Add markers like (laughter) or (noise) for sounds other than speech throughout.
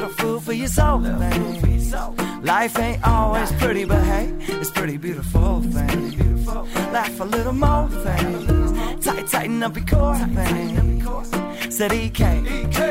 little food for your soul things. Life ain't always pretty, but hey, it's pretty beautiful things. Laugh a little more things, tight, tighten up your core things. Said EK,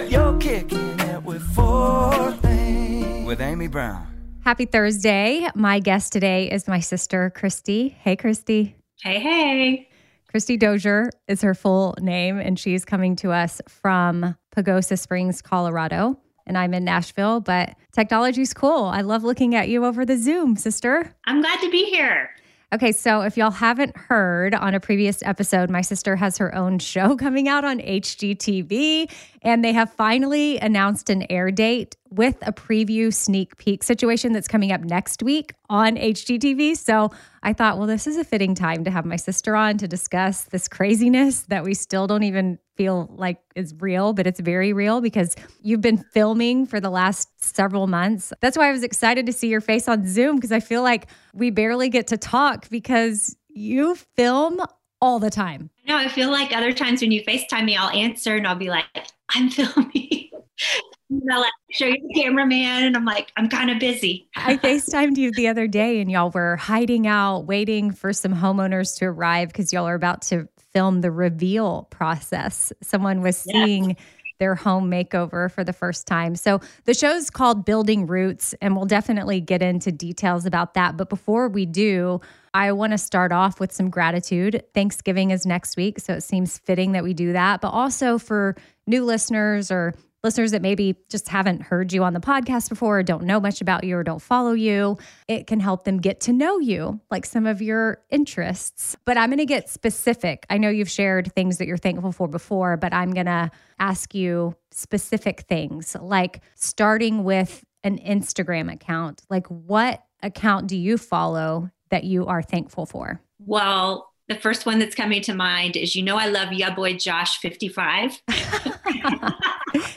you're kicking it with four things. With Amy Brown. Happy Thursday. My guest today is my sister, Christy. Hey, Christy. Hey, hey. Christy Dozier is her full name, and she's coming to us from Pagosa Springs, Colorado. And I'm in Nashville, but technology's cool. I love looking at you over the Zoom, sister. I'm glad to be here. Okay, so if y'all haven't heard on a previous episode, my sister has her own show (laughs) coming out on HGTV, and they have finally announced an air date with a preview sneak peek situation that's coming up next week on HGTV. So I thought, well, this is a fitting time to have my sister on to discuss this craziness that we still don't even feel like is real, but it's very real because you've been filming for the last several months. That's why I was excited to see your face on Zoom because I feel like we barely get to talk because you film all the time. No, I feel like other times when you FaceTime me, I'll answer and I'll be like, I'm (laughs) filming. and I'll like, show you the cameraman, and I'm like, I'm kind of busy. I (laughs) FaceTimed you the other day and y'all were hiding out, waiting for some homeowners to arrive because y'all are about to film the reveal process. Someone was Yes. seeing their home makeover for the first time. So the show's called Building Roots, and we'll definitely get into details about that. But before we do, I want to start off with some gratitude. Thanksgiving is next week, so it seems fitting that we do that. But also for new listeners or listeners that maybe just haven't heard you on the podcast before or don't know much about you or don't follow you, it can help them get to know you, like some of your interests. But I'm going to get specific. I know you've shared things that you're thankful for before, but I'm going to ask you specific things, like starting with an Instagram account. Like, what account do you follow that you are thankful for? Well, the first one that's coming to mind is you know I love ya boy Josh 55. (laughs)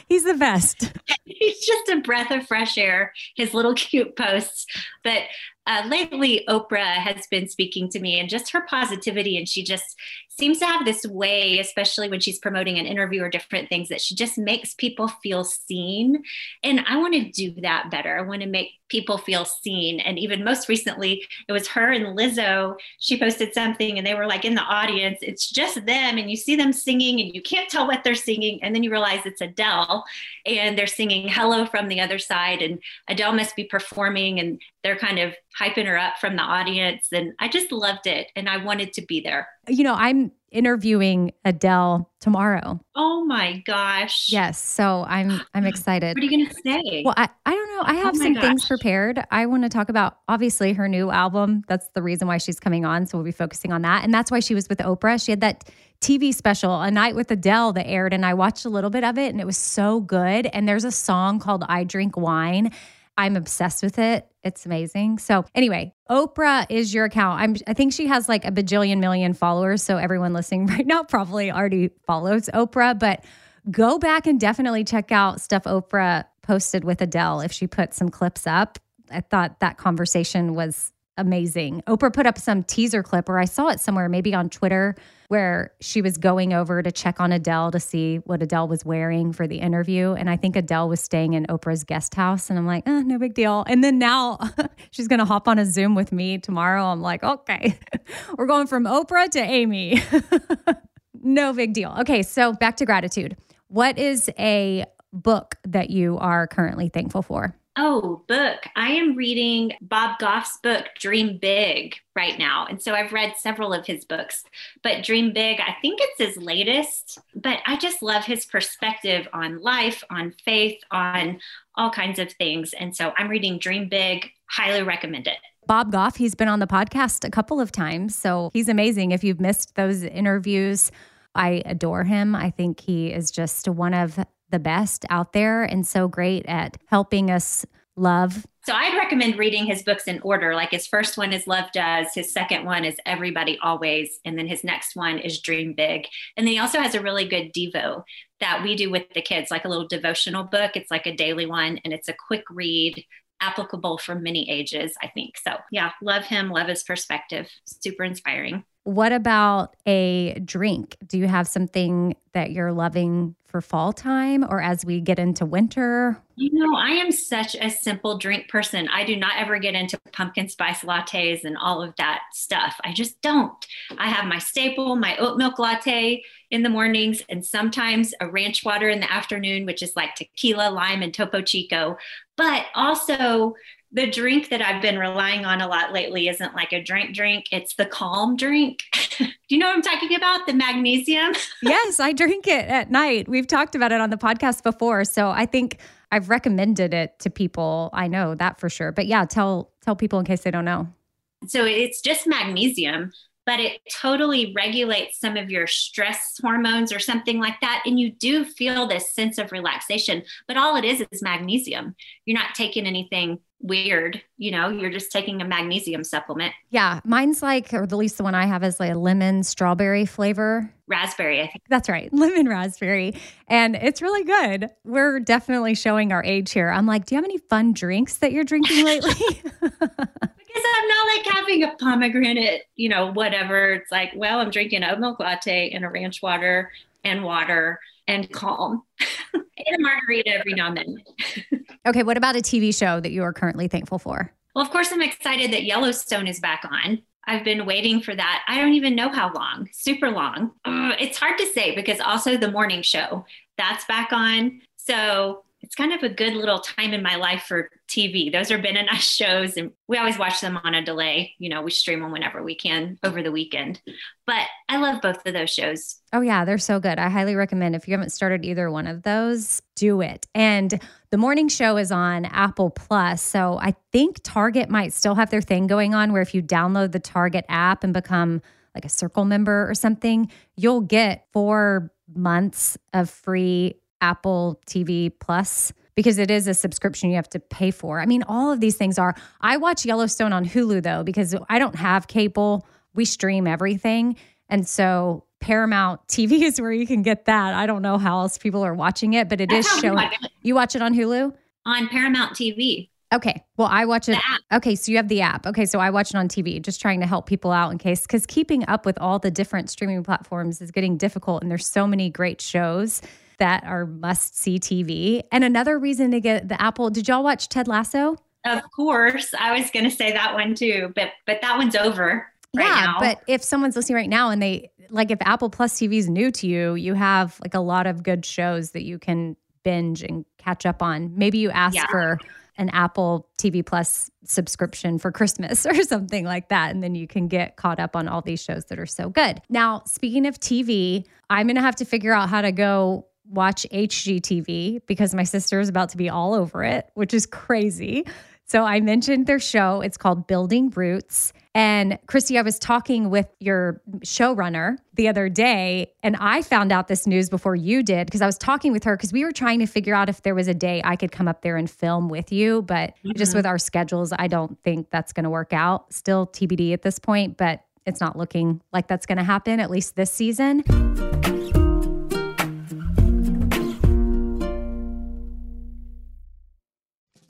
He's the best. (laughs) he's just a breath of fresh air. His little cute posts. But uh, lately, Oprah has been speaking to me and just her positivity. And she just seems to have this way, especially when she's promoting an interview or different things, that she just makes people feel seen. And I want to do that better. I want to make people feel seen. And even most recently, it was her and Lizzo. She posted something and they were like in the audience. It's just them, and you see them singing, and you can't tell what they're singing. And then you realize it's Adele, and they're singing Hello from the other side. And Adele must be performing, and they're kind of hyping her up from the audience. And I just loved it. And I wanted to be there. You know, I'm interviewing Adele tomorrow. Oh my gosh. Yes. So I'm I'm (gasps) excited. What are you gonna say? Well, I, I don't know. I have Oh some things prepared. I want to talk about obviously her new album. That's the reason why she's coming on. So we'll be focusing on that. And that's why she was with Oprah. She had that TV special, A Night with Adele, that aired, and I watched a little bit of it and it was so good. And there's a song called I Drink Wine. I'm obsessed with it. It's amazing. So anyway, Oprah is your account. I'm I think she has like a bajillion million followers. So everyone listening (laughs) right now probably already follows Oprah, but go back and definitely check out stuff Oprah posted with Adele if she put some clips up. I thought that conversation was amazing. Oprah put up some teaser clip, or I saw it somewhere, maybe on Twitter, where she was going over to check on Adele to see what Adele was wearing for the interview. And I think Adele was staying in Oprah's guest house. And I'm like, eh, no big deal. And then now (laughs) she's going to hop on a Zoom with me tomorrow. I'm like, okay, (laughs) we're going from Oprah to Amy. (laughs) no big deal. Okay, so back to gratitude. What is a book that you are currently thankful for? Oh, book. I am reading Bob Goff's book, Dream Big, right now. And so I've read several of his books, but Dream Big, I think it's his latest. But I just love his perspective on life, on faith, on all kinds of things. And so I'm reading Dream Big, highly recommend it. Bob Goff, he's been on the podcast a couple of times. So he's amazing. If you've missed those interviews, I adore him. I think he is just one of the best out there and so great at helping us love. So I'd recommend reading his books in order. Like his first one is Love Does, his second one is Everybody Always, and then his next one is Dream Big. And then he also has a really good Devo that we do with the kids, like a little devotional book. It's like a daily one and it's a quick read, applicable for many ages, I think. So yeah, love him, love his perspective. Super inspiring. What about a drink? Do you have something that you're loving for fall time or as we get into winter? You know, I am such a simple drink person. I do not ever get into pumpkin spice lattes and all of that stuff. I just don't. I have my staple, my oat milk latte in the mornings, and sometimes a ranch water in the afternoon, which is like tequila, lime, and Topo Chico. But also, the drink that I've been relying on a lot lately isn't like a drink drink, it's the calm drink. (laughs) Do you know what I'm talking about? The magnesium. (laughs) yes, I drink it at night. We've talked about it on the podcast before. So I think I've recommended it to people. I know that for sure. But yeah, tell tell people in case they don't know. So it's just magnesium, but it totally regulates some of your stress hormones or something like that. And you do feel this sense of relaxation. But all it is is magnesium. You're not taking anything weird, you know, you're just taking a magnesium supplement. Yeah, mine's like, or at least the one I have is like a lemon strawberry flavor. Raspberry, I think. That's right, (laughs) lemon raspberry. And it's really good. We're definitely showing our age here. I'm like, do you have any fun drinks that you're drinking (laughs) lately? (laughs) Because I'm not like having a pomegranate, you know, whatever. It's like, well, I'm drinking oat milk latte and a ranch water and water and calm (laughs) and a margarita every now and then. (laughs) okay, what about a TV show that you are currently thankful for? Well, of course, I'm excited that Yellowstone is back on. I've been waiting for that. I don't even know how long, super long. Uh, it's hard to say because also the morning show that's back on. So it's kind of a good little time in my life for TV. Those are been a nice shows, and we always watch them on a delay. You know, we stream them whenever we can over the weekend. But I love both of those shows. Oh, yeah, they're so good. I highly recommend if you haven't started either one of those, do it. And the morning show is on Apple Plus. So I think Target might still have their thing going on where if you download the Target app and become like a circle member or something, you'll get four months of free Apple TV Plus because it is a subscription you have to pay for. I mean, all of these things are. I watch Yellowstone on Hulu though, because I don't have cable. We stream everything. And so Paramount TV (laughs) is where you can get that. I don't know how else people are watching it, but it That's is showing. watch it. You watch it on Hulu? on Paramount TV. Okay. Well, I watch it. Okay. So you have the app. Okay. So I watch it on TV, just trying to help people out in case, because keeping up with all the different streaming platforms is getting difficult. And there's so many great shows that are must see TV. And another reason to get the Apple, did y'all watch Ted Lasso? Of course, I was going to say that one too, but but that one's over right yeah. now. But if someone's listening right now and they, like, if Apple Plus TV is new to you, you have like a lot of good shows that you can binge and catch up on. Maybe you ask Yeah. for an Apple TV Plus subscription for Christmas (laughs) or something like that. And then you can get caught up on all these shows that are so good. Now, speaking of TV, I'm going to have to figure out how to go watch HGTV because my sister is about to be all over it, which is crazy. So I mentioned their show. It's called Building Roots. And Christy, I was talking with your showrunner the other day, and I found out this news before you did because I was talking with her because we were trying to figure out if there was a day I could come up there and film with you. But just Mhm. with our schedules, I don't think that's going to work out. Still TBD at this point, but it's not looking like that's going to happen, at least this season.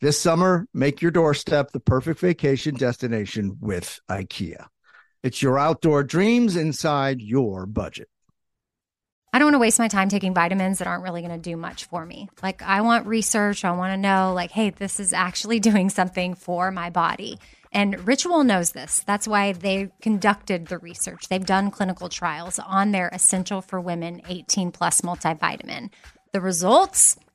This summer, make your doorstep the perfect vacation destination with IKEA. It's your outdoor dreams inside your budget. I don't want to waste my time taking vitamins that aren't really going to do much for me. Like I want research. I want to know like, hey, this is actually (laughs) doing something for my body. And Ritual knows this. That's why they conducted the research. They've done clinical trials on their Essential for Women 18 plus multivitamin. The results,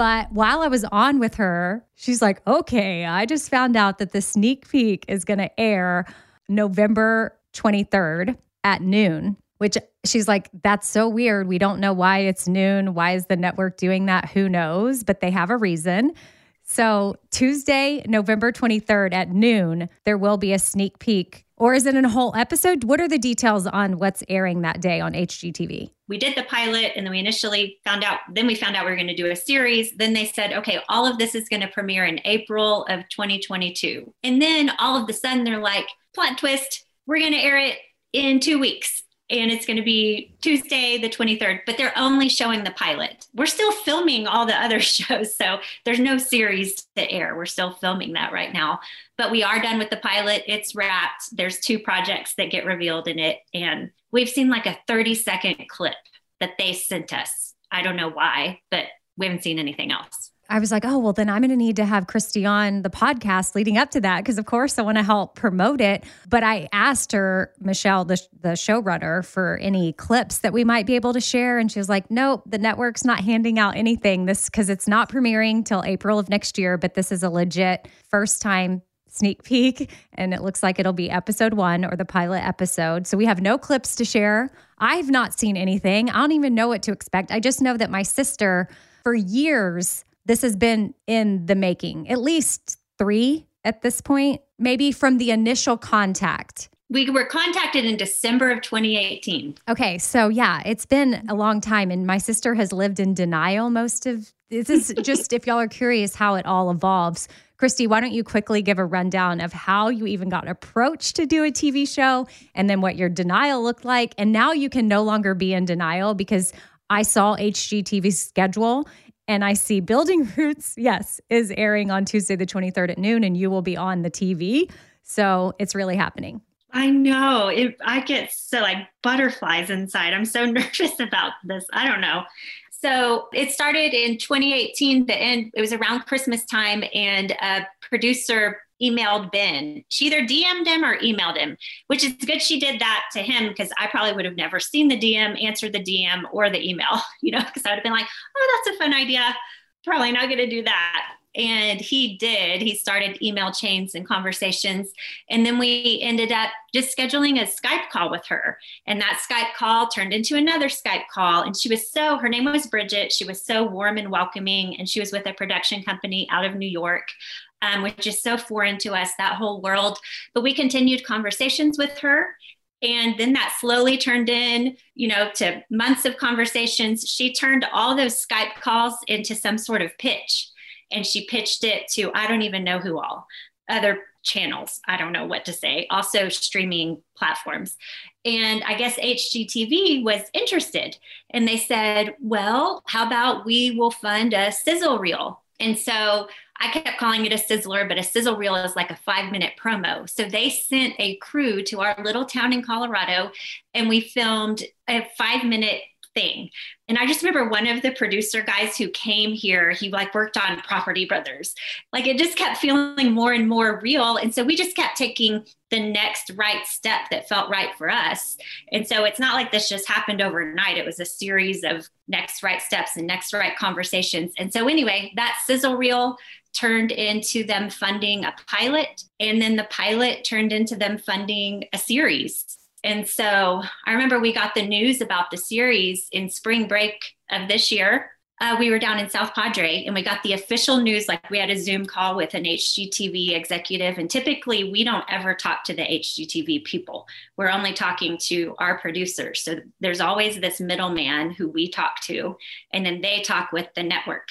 But while I was on with her, she's like, okay, I just found out that the sneak peek is going to air November 23rd at noon, which she's like, that's so weird. We don't know why it's noon. Why is the network doing that? Who knows? But they have a reason. So, Tuesday, November 23rd at noon, there will be a sneak peek. Or is it in a whole episode? What are the details on what's airing that day on HGTV? We did the pilot and then we initially found out, then we found out we were going to do a series. Then they said, okay, all of this is going to premiere in April of 2022. And then all of a the sudden they're like, plot twist, we're going to air it in two weeks and it's going to be Tuesday, the 23rd, but they're only showing the pilot. We're still filming all the other (laughs) shows, so there's no series to air. We're still filming that right now, but we are done with the pilot. It's wrapped. There's two projects that get revealed in it, and we've seen like a 30 second clip that they sent us. I don't know why, but we haven't seen anything else. I was like, oh, well, then I'm going to need to have Christy on the podcast leading up to that because, of course, I want to help promote it. But I asked her, Michelle, the, the showrunner, for any clips that we might be able to share. And she was like, nope, the network's not handing out anything this because it's not premiering till April of next year. But this is a legit first time sneak peek. And it looks like it'll be episode one or the pilot episode. So we have no clips to share. I've not seen anything. I don't even know what to expect. I just know that my sister, for years, this has been in the making, at least three at this point, maybe from the initial contact. We were contacted in December of 2018. Okay, so yeah, it's been a long time, and my sister has lived in denial most of this. Is (laughs) just if y'all are curious how it all evolves. Christy, why don't you quickly give a rundown of how you even got approached to do a TV show and then what your denial looked like? And now you can no longer be in denial because I saw HGTV's schedule and I see Building (laughs) Roots, yes, is airing on Tuesday, the 23rd at noon, and you will be on the TV. So it's really happening. I know. It, I get so like butterflies inside. I'm so (laughs) nervous about this. I don't know. So it started in 2018. The end. It was around Christmas time, and a producer emailed Ben. She either DM'd him or emailed him, which is good she did that to him because I probably would have never seen the DM, answered the DM or the email, (laughs) you know, because I would have been like, oh, that's a fun idea. Probably not going to do that. And he did. He started email chains and conversations. And then we ended up just scheduling a Skype call with her. And that Skype call turned into another Skype call. And she was so, her name was Bridget. She was so warm and welcoming. And she was with a production company out of New York um, which is so foreign to us, that whole world. But we continued conversations with her. And then that slowly turned in, you know, to months of conversations. She turned all those Skype calls into some sort of pitch. And she pitched it to, I don't even know who all, other channels. I don't know what to say, also streaming platforms. And I guess HGTV was interested. And they said, well, how about we will fund a sizzle reel? And so I kept calling it a sizzler, but a sizzle reel is like a five minute promo. So they sent a crew to our little town in Colorado and we filmed a five minute thing. And I just remember one of the producer guys who came here, he like worked on Property Brothers. Like it just kept feeling more and more real. And so we just kept taking the next right step that felt right for us. And so it's not like this just happened overnight. It was a series of next right steps and next right conversations. And so anyway, that sizzle reel turned into them funding a pilot and then the pilot turned into them funding a series and so I remember we got the news about the series in spring break of this year. Uh, we were down in South Padre and we got the official news. Like we had a Zoom call with an HGTV executive, and typically we don't ever talk to the HGTV people. We're only talking to our producers. So there's always this middleman who we talk to, and then they talk with the network.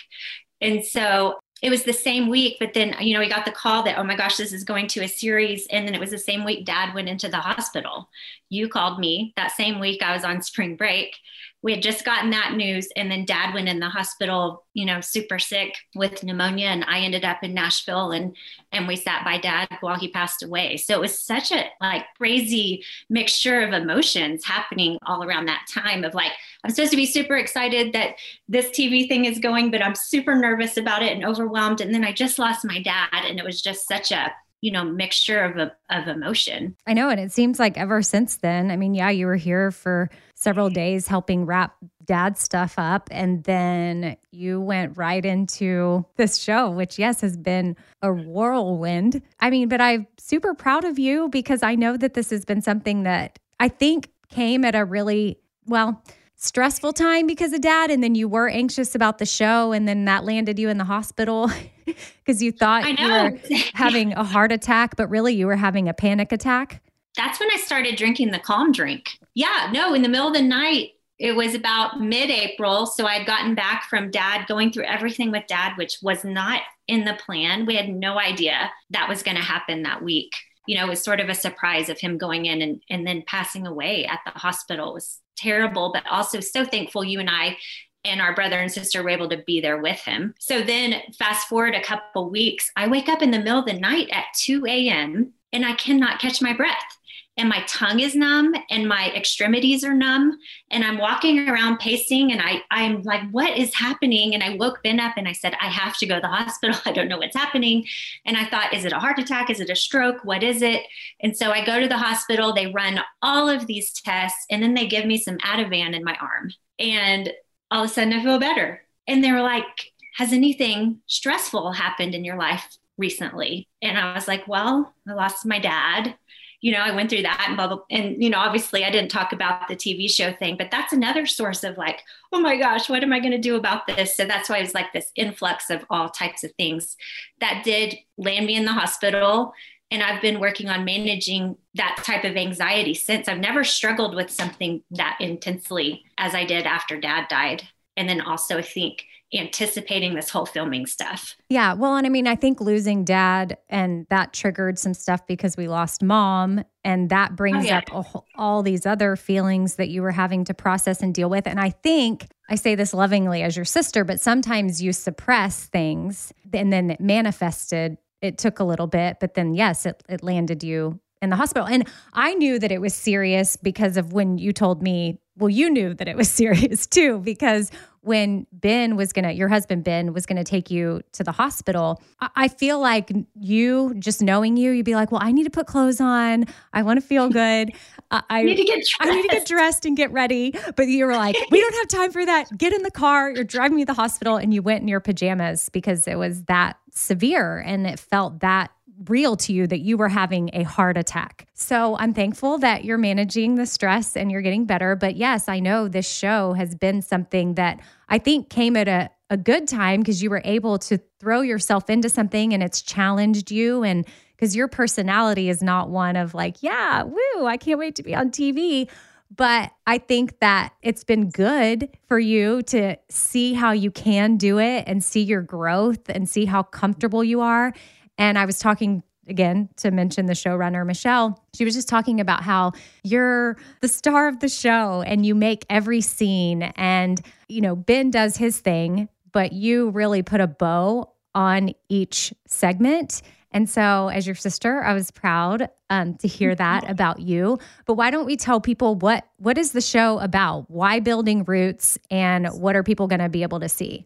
And so it was the same week, but then, you know, we got the call that, oh my gosh, this is going to a series. And then it was the same week dad went into the hospital. You called me that same week. I was on spring break we had just gotten that news and then dad went in the hospital you know super sick with pneumonia and i ended up in nashville and and we sat by dad while he passed away. So it was such a like crazy mixture of emotions happening all around that time of like i'm supposed to be super excited that this tv thing is going but i'm super nervous about it and overwhelmed and then i just lost my dad and it was just such a you know mixture of of emotion. I know and it seems like ever since then i mean yeah you were here for several days helping wrap dad stuff up and then you went right into this show which yes has been a whirlwind. I mean but i'm super proud of you because i know that this has been something that i think came at a really well stressful time because of dad and then you were anxious about the show and then that landed you in the hospital (laughs) because you thought you were (laughs) having a heart attack but really you were having a panic attack? That's when i started drinking the calm drink. Yeah no in the middle of the night it was about mid-april so i'd gotten back from dad going through everything with dad which was not in the plan. We had no idea that was going to happen that week. You know, it was sort of a surprise of him going in and, and then passing away at the hospital. It was terrible, but also so thankful you and I and our brother and sister were able to be there with him. So then, fast forward a couple weeks, I wake up in the middle of the night at 2 a.m. and I cannot catch my breath and my tongue is numb and my extremities are numb and i'm walking around pacing and i i'm like what is happening? And i woke ben up and i said i have to go to the hospital. (laughs) I don't know what's happening. And i thought is it a heart attack? Is it a stroke? What is it? And so i go to the hospital. They run all of these tests and then they give me some ativan in my arm. And all of a sudden i feel better. And they were like has anything stressful happened in your life recently? And i was like well i lost my dad you know, I went through that and blah, blah. And, you know, obviously I didn't talk about the TV show thing, but that's another source of like, oh my gosh, what am I going to do about this? So that's why it was like this influx of all types of things that did land me in the hospital. And I've been working on managing that type of anxiety since. I've never struggled with something that intensely as I did after dad died. And then also, I think anticipating this whole filming stuff. Yeah. Well, and I mean, I think losing dad and that triggered some stuff because we lost mom. And that brings oh, yeah. up whole, all these other feelings that you were having to process and deal with. And I think I say this lovingly as your sister, but sometimes you suppress things and then it manifested. It took a little bit, but then, yes, it, it landed you in the hospital. And I knew that it was serious because of when you told me, well, you knew that it was (laughs) serious too, because when Ben was gonna, your husband Ben was gonna take you to the hospital, I feel like you just knowing you, you'd be like, well, I need to put clothes on. I want (laughs) to feel good. I, need to get dressed. I need to get dressed and get ready. But you were like, we don't have time for that. Get in the car. You're driving me to the hospital, and you went in your pajamas because it was that severe and it felt that real to you that you were having a heart attack. So I'm thankful that you're managing the stress and you're getting better. But yes, I know this show has been something that I think came at a, a good time because you were able to throw yourself into something and it's challenged you. And because your personality is not one of like, yeah, woo, I can't wait to be on TV. But I think that it's been good for you to see how you can do it and see your growth and see how comfortable you are. And I was talking again to mention the showrunner Michelle. She was just talking about how you're the star of the show and you make every scene and you know Ben does his thing, but you really put a bow on each segment And so, as your sister, I was proud um, to hear that about you. But why don't we tell people what what is the show about? Why building roots, and what are people going to be able to see?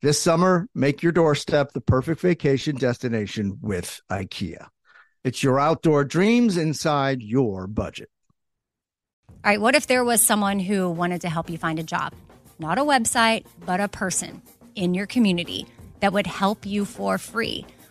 This summer, make your doorstep the perfect vacation destination with IKEA. It's your outdoor dreams inside your budget. All right, what if there was someone who wanted to help you find a job? Not a website, but a person in your community that would help you for free.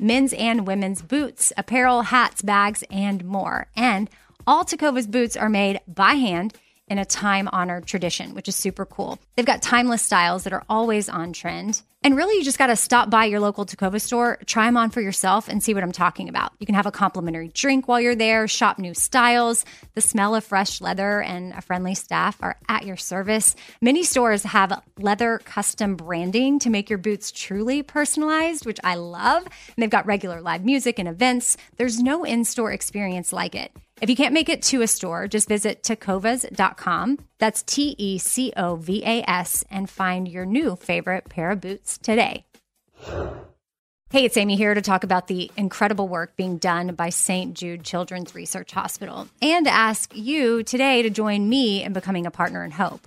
men's and women's boots, apparel, hats, bags, and more. And all Tecovas boots are made by hand in a time honored tradition, which is super cool. They've got timeless styles that are always on trend. And really, you just got to stop by your local Tecova store, try them on for yourself, and see what I'm talking about. You can have a complimentary drink while you're there, shop new styles. The smell of fresh leather and a friendly staff are at your service. Many stores have leather custom branding to make your boots truly personalized, which I love. And they've got regular live music and events. There's no in store experience like it. If you can't make it to a store, just visit tecovas.com. That's T E C O V A S and find your new favorite pair of boots today. Hey, it's Amy here to talk about the incredible work being done by St. Jude Children's Research Hospital and ask you today to join me in becoming a partner in hope.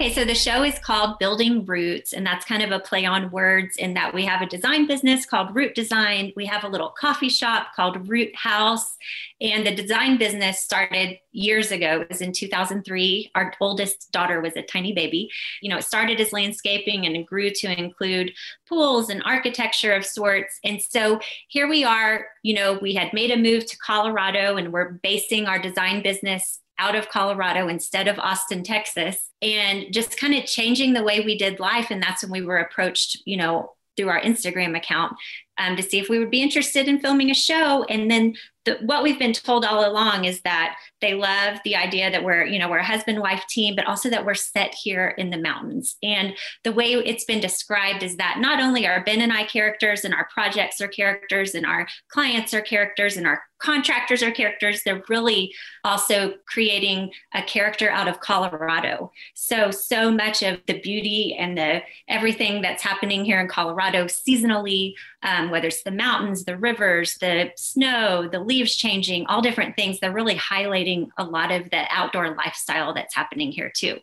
Okay, so the show is called Building Roots, and that's kind of a play on words in that we have a design business called Root Design. We have a little coffee shop called Root House, and the design business started years ago. It was in 2003. Our oldest daughter was a tiny baby. You know, it started as landscaping and grew to include pools and architecture of sorts. And so here we are, you know, we had made a move to Colorado and we're basing our design business out of Colorado instead of Austin, Texas, and just kind of changing the way we did life. And that's when we were approached, you know, through our Instagram account um, to see if we would be interested in filming a show. And then the, what we've been told all along is that they love the idea that we're, you know, we're a husband wife team, but also that we're set here in the mountains. And the way it's been described is that not only are Ben and I characters and our projects are characters and our clients are characters and our contractors are characters, they're really also creating a character out of Colorado. So, so much of the beauty and the everything that's happening here in Colorado seasonally, um, whether it's the mountains, the rivers, the snow, the leaves changing, all different things, they're really highlighting a lot of the outdoor lifestyle that's happening here too.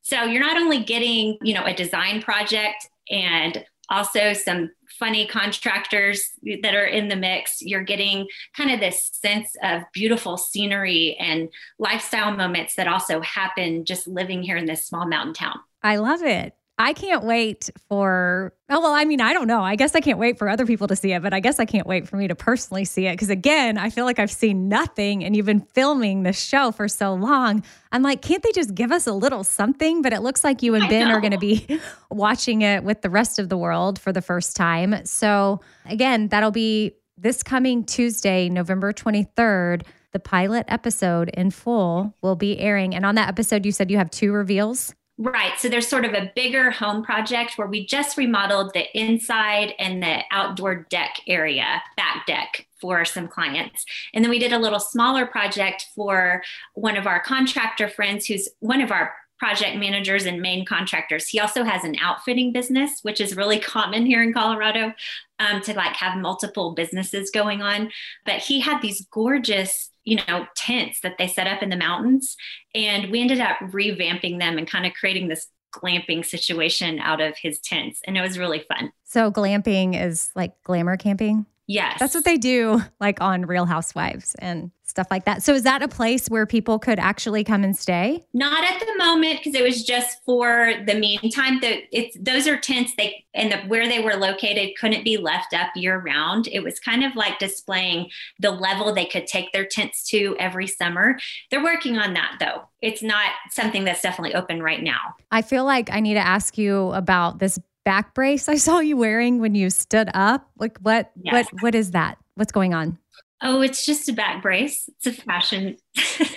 So you're not only getting, you know, a design project and also some funny contractors that are in the mix. You're getting kind of this sense of beautiful scenery and lifestyle moments that also happen just living here in this small mountain town. I love it. I can't wait for, oh, well, I mean, I don't know. I guess I can't wait for other people to see it, but I guess I can't wait for me to personally see it. Cause again, I feel like I've seen nothing and you've been filming the show for so long. I'm like, can't they just give us a little something? But it looks like you and Ben are going to be (laughs) watching it with the rest of the world for the first time. So again, that'll be this coming Tuesday, November 23rd. The pilot episode in full will be airing. And on that episode, you said you have two reveals. Right. So there's sort of a bigger home project where we just remodeled the inside and the outdoor deck area, back deck for some clients. And then we did a little smaller project for one of our contractor friends who's one of our project managers and main contractors. He also has an outfitting business, which is really (laughs) common here in Colorado um, to like have multiple businesses going on. But he had these gorgeous you know tents that they set up in the mountains. And we ended up revamping them and kind of creating this glamping situation out of his tents. And it was really fun. So glamping is like glamour camping yes that's what they do like on real housewives and stuff like that. So is that a place where people could actually come and stay? Not at the moment because it was just for the meantime. The it's those are tents they and the, where they were located couldn't be left up year round. It was kind of like displaying the level they could take their tents to every summer. They're working on that though. It's not something that's definitely open right now. I feel like I need to ask you about this back brace I saw you wearing when you stood up. Like what yes. what what is that? What's going on? Oh, it's just a back brace. It's a fashion. (laughs) it's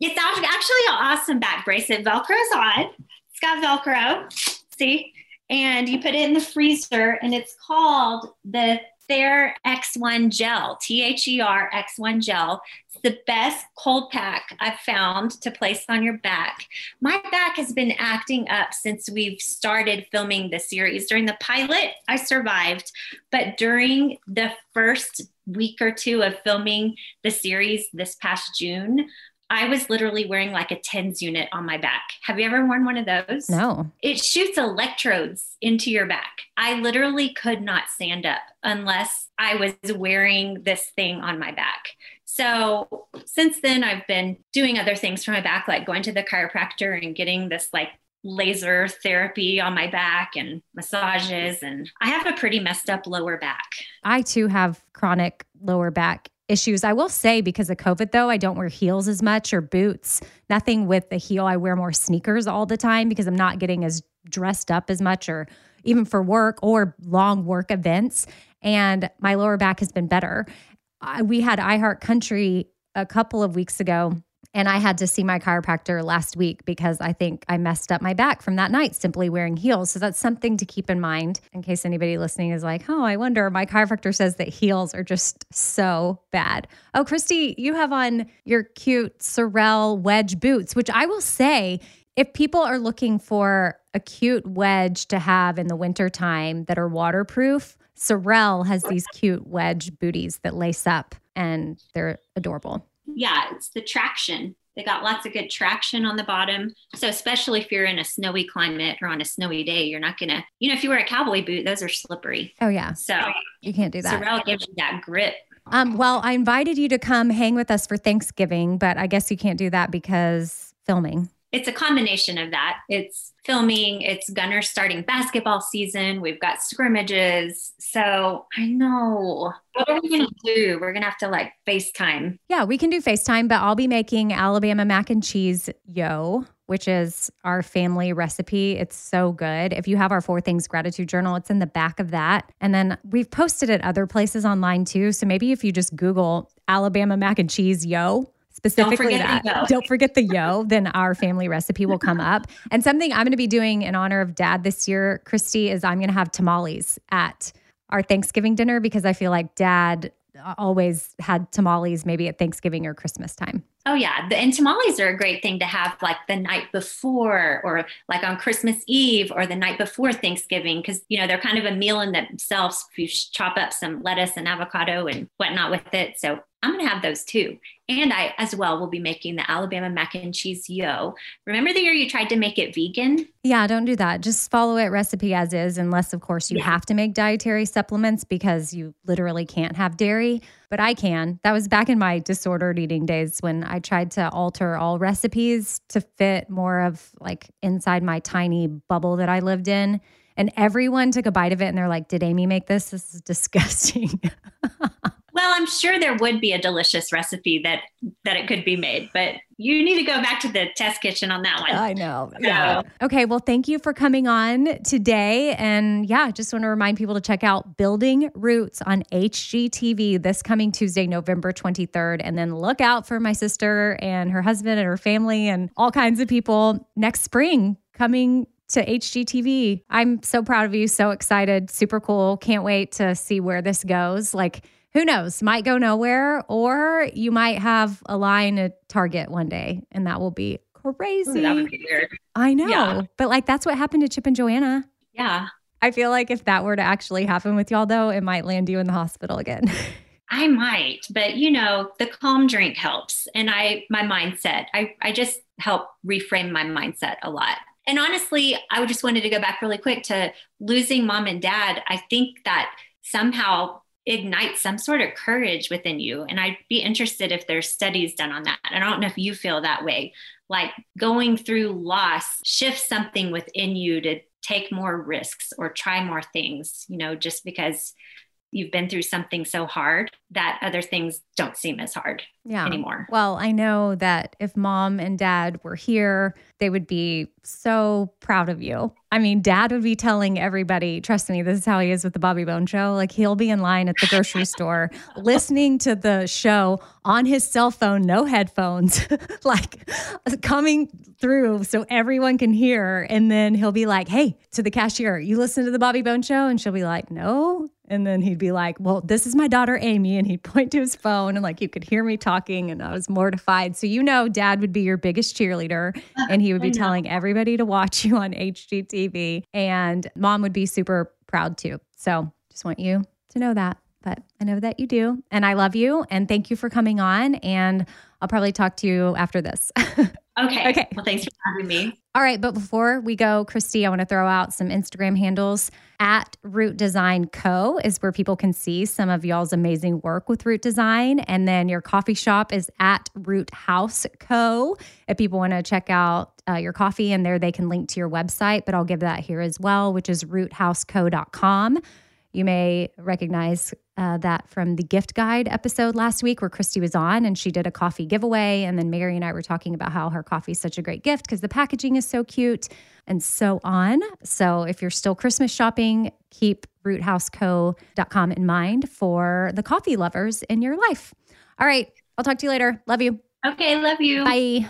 actually an awesome back brace. It Velcro's on. It's got Velcro. See? And you put it in the freezer, and it's called the Ther X1 Gel, T H E R X1 Gel. The best cold pack I've found to place on your back. My back has been acting up since we've started filming the series. During the pilot, I survived, but during the first week or two of filming the series this past June, I was literally wearing like a TENS unit on my back. Have you ever worn one of those? No. It shoots electrodes into your back. I literally could not stand up unless I was wearing this thing on my back. So since then, I've been doing other things for my back, like going to the chiropractor and getting this like laser therapy on my back and massages. And I have a pretty messed up lower back. I too have chronic lower back issues. I will say because of COVID though, I don't wear heels as much or boots. Nothing with the heel. I wear more sneakers all the time because I'm not getting as dressed up as much or even for work or long work events. And my lower back has been better. I, we had iHeart Country a couple of weeks ago and I had to see my chiropractor last week because I think I messed up my back from that night simply wearing heels. So that's something to keep in mind in case anybody listening is like, oh, I wonder. My chiropractor says that heels are just so bad. Oh, Christy, you have on your cute Sorel wedge boots, which I will say, if people are looking for a cute wedge to have in the wintertime that are waterproof, Sorel has these cute wedge booties that lace up and they're adorable yeah, it's the traction They got lots of good traction on the bottom. So, especially if you're in a snowy climate or on a snowy day, you're not going to, you know, if you wear a cowboy boot, those are slippery. Oh, yeah. So, You can't do that. Sorel gives you that grip. Um, well, I invited you to come hang with us for Thanksgiving, but I guess you can't do that because filming. It's a combination of that. It's filming, it's Gunner starting basketball season. We've got scrimmages. So I know. What are we going to do? We're going to have to like FaceTime. Yeah, we can do FaceTime, but I'll be making Alabama mac and cheese yo, which is our family recipe. It's so good. If you have our Four Things Gratitude Journal, it's in the back of that. And then we've posted it other places online too. So maybe if you just Google Alabama mac and cheese yo, specifically forget that. Don't forget the yo, then our family recipe will come up. And something I'm going to be doing in honor of dad this year, Christy, is I'm going to have tamales at our Thanksgiving dinner because I feel like dad always had tamales maybe at Thanksgiving or Christmas time. Oh yeah, the, and tamales are a great thing to have like the night before, or like on Christmas Eve, or the night before Thanksgiving, because you know they're kind of a meal in themselves. If you chop up some lettuce and avocado and whatnot with it, so I'm gonna have those too. And I as well will be making the Alabama mac and cheese yo. Remember the year you tried to make it vegan? Yeah, don't do that. Just follow it recipe as is, unless, of course, you Yeah. have to make dietary supplements because you literally can't have dairy. But I can. That was back in my disordered eating days when I tried to alter all recipes to fit more of like inside my tiny bubble that I lived in. And everyone took a bite of it and they're like, Did Amy make this? This is (laughs) disgusting. Well, I'm sure there would be a delicious recipe that that it could be made, but you need to go back to the test kitchen on that one. I know. Yeah. Okay. Well, thank you for coming on today. And yeah, I just want to remind people to check out Building Roots on HGTV this coming Tuesday, November 23rd. And then look out for my sister and her husband and her family and all kinds of people next spring coming to HGTV. I'm so proud of you. So excited. Super cool. Can't wait to see where this goes. Like, who knows? Might go nowhere, or you might have a line at Target one day, and that will be crazy. Ooh, that would be weird. I know. Yeah. But like that's what happened to Chip and Joanna. Yeah. I feel like if that were to actually happen with y'all though, it might land you in the hospital again. (laughs) I might, but you know, the calm drink helps. And I, my mindset, I, I just help reframe my mindset a lot. And honestly, I just wanted to go back really quick to losing mom and dad. I think that somehow ignites some sort of courage within you. And I'd be interested if there's studies done on that. I don't know if you feel that way. Like going through loss shifts something within you to take more risks or try more things, you know, just because you've been through something so hard that other things don't seem as hard yeah. anymore. Well, I know that if mom and dad were here, they would be so proud of you. I mean, dad would be telling everybody, trust me, this is how he is with the Bobby Bones show. Like he'll be in line at the grocery (laughs) store listening to the show on his cell phone, no headphones, (laughs) like coming through so everyone can hear. And then he'll be like, hey, to the cashier, you listen to the Bobby Bones show? And she'll be like, no. And then he'd be like, well, this is my daughter, Amy. And he'd (laughs) point to his phone and like you could hear me talking. And I was mortified. So, you know, dad would be your biggest cheerleader (laughs) and he would be telling everybody to watch (laughs) you on HGTV. And mom would be super proud too. So, just want you to know that. But I know that you do. And I love you. And thank you for coming on. And I'll probably talk to you after this. Okay. Okay. Well, thanks for having me. All right, but before we go, Christy, I want to throw out some Instagram handles. At Root Design Co. is where people can see some of y'all's amazing work with Root Design. And then your coffee shop is at Root House Co. If people want to check out uh, your coffee, and there they can link to your website, but I'll give that here as well, which is roothouseco.com. You may recognize uh, that from the gift guide episode last week where Christy was on and she did a coffee giveaway. And then Mary and I were talking about how her coffee is such a great gift because the packaging is so cute and so on. So if you're still Christmas shopping, keep roothouseco.com in mind for the coffee lovers in your life. All right. I'll talk to you later. Love you. Okay. Love you. Bye.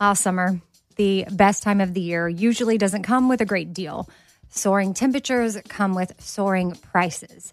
Ah, summer, the best time of the year, usually doesn't come with a great deal. Soaring temperatures come with soaring prices.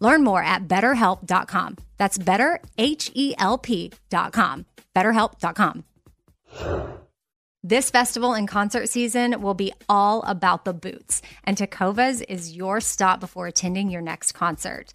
Learn more at betterhelp.com. That's betterhelp.com. BetterHelp.com. This festival and concert season will be all about the boots, and Tecovas is your stop before attending your next concert.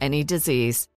any disease.